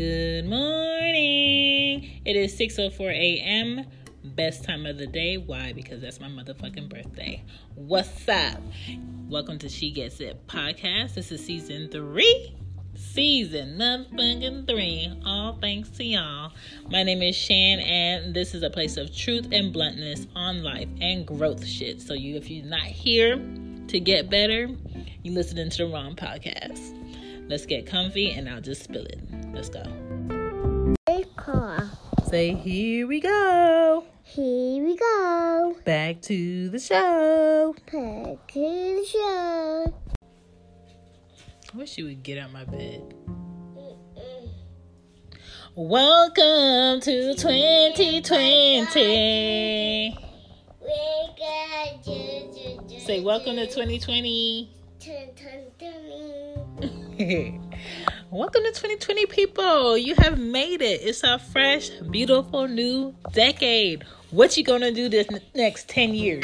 Good morning. It is 6:04 a.m. Best time of the day. Why? Because that's my motherfucking birthday. What's up? Welcome to She Gets It podcast. This is season three. Season motherfucking three. All thanks to y'all. My name is Shan, and this is a place of truth and bluntness on life and growth shit. So you, if you're not here to get better, you're listening to the wrong podcast. Let's get comfy and I'll just spill it. Let's go. Say, here we go. Here we go. Back to the show. Back to the show. I wish you would get out my bed. Welcome to 2020. We got do, do, do, Say, welcome to 2020. Tun, tun, tun. welcome to 2020, people. You have made it. It's a fresh, beautiful new decade. What you gonna do this n- next 10 years?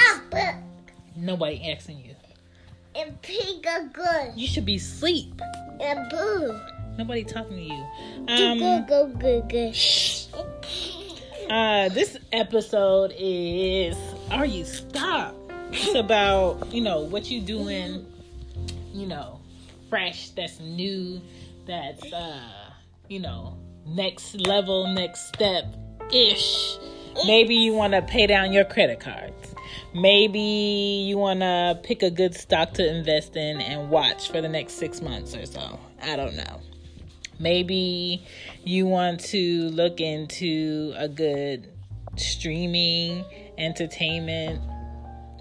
Nobody asking you. and pig are good. You should be asleep. And boo. Nobody talking to you. Um, go, go, go, go. Uh, this episode is Are You Stop? It's about, you know, what you doing, you know, fresh, that's new, that's, uh, you know, next level, next step ish. Maybe you want to pay down your credit cards. Maybe you want to pick a good stock to invest in and watch for the next six months or so. I don't know. Maybe you want to look into a good streaming entertainment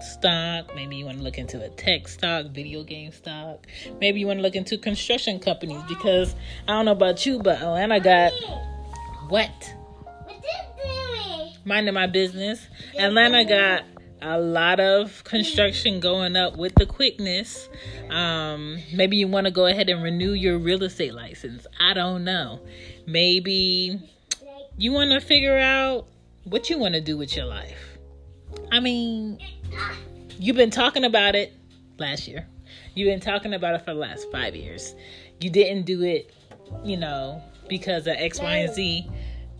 stock. Maybe you want to look into a tech stock, video game stock. Maybe you want to look into construction companies because I don't know about you, but Atlanta got what? What is doing? Minding my business. Atlanta got a lot of construction going up with the quickness. Um, maybe you want to go ahead and renew your real estate license. I don't know. Maybe you want to figure out what you want to do with your life. I mean, you've been talking about it last year. You've been talking about it for the last five years. You didn't do it, you know, because of X, Y, and Z.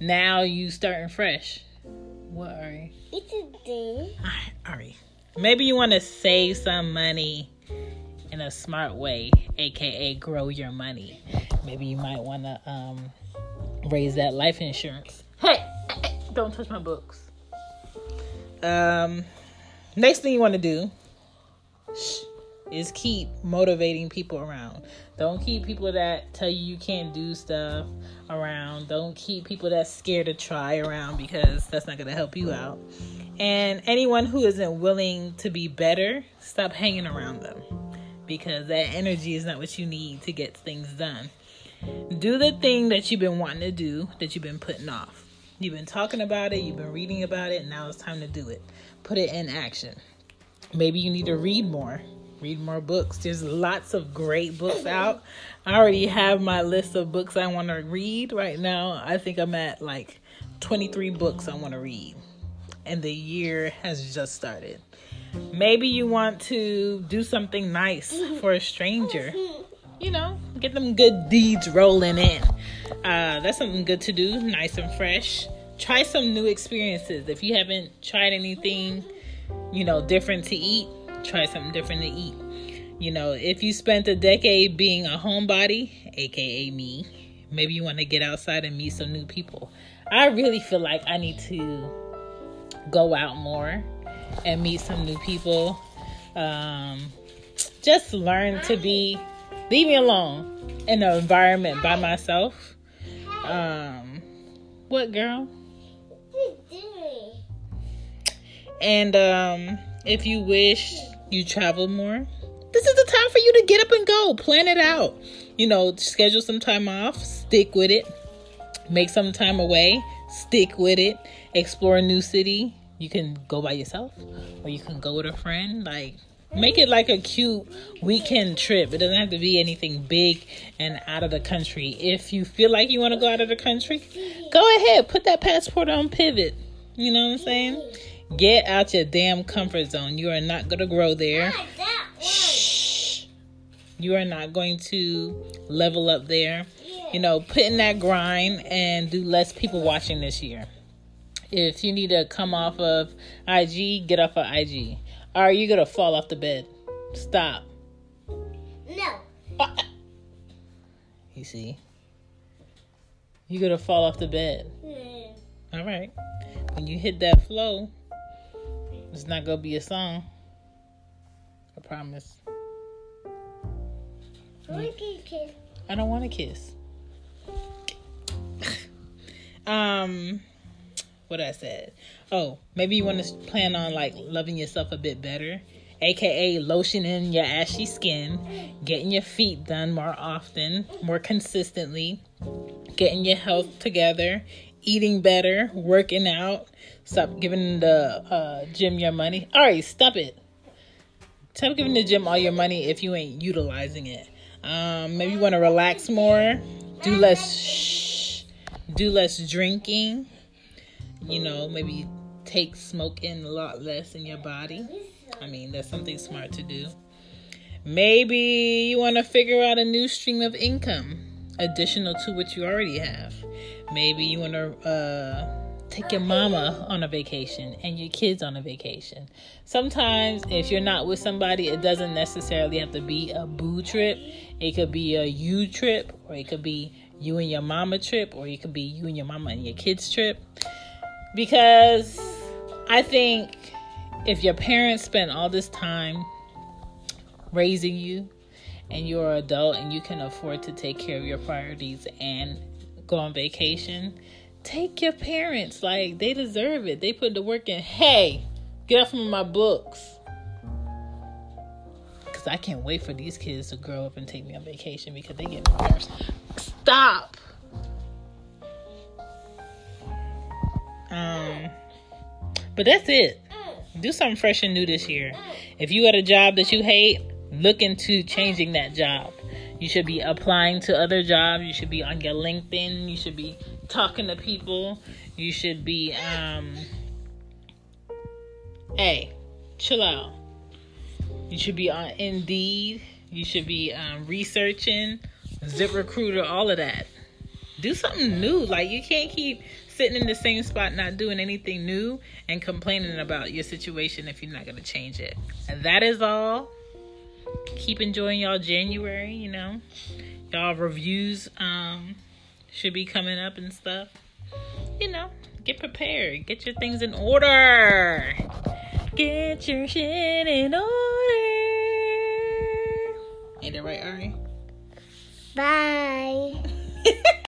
Now you starting fresh. What are you? It's a thing. Alright, Ari. Maybe you want to save some money in a smart way, aka grow your money. Maybe you might want to um, raise that life insurance. Hey, don't touch my books. Um, next thing you want to do is keep motivating people around. Don't keep people that tell you you can't do stuff around. Don't keep people that's scared to try around because that's not going to help you out. And anyone who isn't willing to be better, stop hanging around them because that energy is not what you need to get things done. Do the thing that you've been wanting to do that you've been putting off. You've been talking about it, you've been reading about it, now it's time to do it. Put it in action. Maybe you need to read more. Read more books. There's lots of great books out. I already have my list of books I want to read right now. I think I'm at like 23 books I want to read. And the year has just started. Maybe you want to do something nice for a stranger. You know, get them good deeds rolling in. Uh, that's something good to do, nice and fresh. Try some new experiences. If you haven't tried anything, you know, different to eat, try something different to eat. You know, if you spent a decade being a homebody, aka me, maybe you want to get outside and meet some new people. I really feel like I need to go out more and meet some new people. Um, just learn to be, leave me alone in the environment by myself. Um, what girl? What is doing? And um, if you wish you travel more, this is the time for you to get up and go. Plan it out. You know, schedule some time off, stick with it. Make some time away, stick with it. Explore a new city. You can go by yourself or you can go with a friend. Like, make it like a cute weekend trip. It doesn't have to be anything big and out of the country. If you feel like you want to go out of the country, go ahead. Put that passport on pivot. You know what I'm saying? Get out your damn comfort zone. You are not going to grow there. Not that one. Shh. You are not going to level up there. You know, put in that grind and do less people watching this year. If you need to come off of IG, get off of IG. Are you gonna fall off the bed? Stop. No. You see? You're gonna fall off the bed. Mm. All right. When you hit that flow, it's not gonna be a song. I promise. Monkey kid. I don't want to kiss. um, what I said. Oh, maybe you want to plan on like loving yourself a bit better, aka lotioning your ashy skin, getting your feet done more often, more consistently, getting your health together, eating better, working out. Stop giving the uh, gym your money. All right, stop it. Stop giving the gym all your money if you ain't utilizing it. Um, maybe you want to relax more, do less shh, do less drinking. You know, maybe take smoking a lot less in your body. I mean, that's something smart to do. Maybe you want to figure out a new stream of income additional to what you already have. Maybe you want to uh, take your mama on a vacation and your kids on a vacation. Sometimes, if you're not with somebody, it doesn't necessarily have to be a boo trip. It could be a you trip, or it could be you and your mama trip, or it could be you and your mama and your kids trip. Because I think if your parents spend all this time raising you and you're an adult and you can afford to take care of your priorities and go on vacation, take your parents. Like, they deserve it. They put the work in. Hey, get off of my books. Because I can't wait for these kids to grow up and take me on vacation because they get embarrassed. Stop. Um, but that's it. Do something fresh and new this year. If you at a job that you hate, look into changing that job. You should be applying to other jobs. You should be on your LinkedIn. You should be talking to people. You should be um Hey, chill out. You should be on Indeed. You should be um, researching ZipRecruiter, all of that. Do something new. Like you can't keep sitting in the same spot, not doing anything new, and complaining about your situation if you're not gonna change it. And that is all. Keep enjoying y'all January. You know, y'all reviews um should be coming up and stuff. You know, get prepared. Get your things in order. Get your shit in order. Ain't that right, Ari? Bye.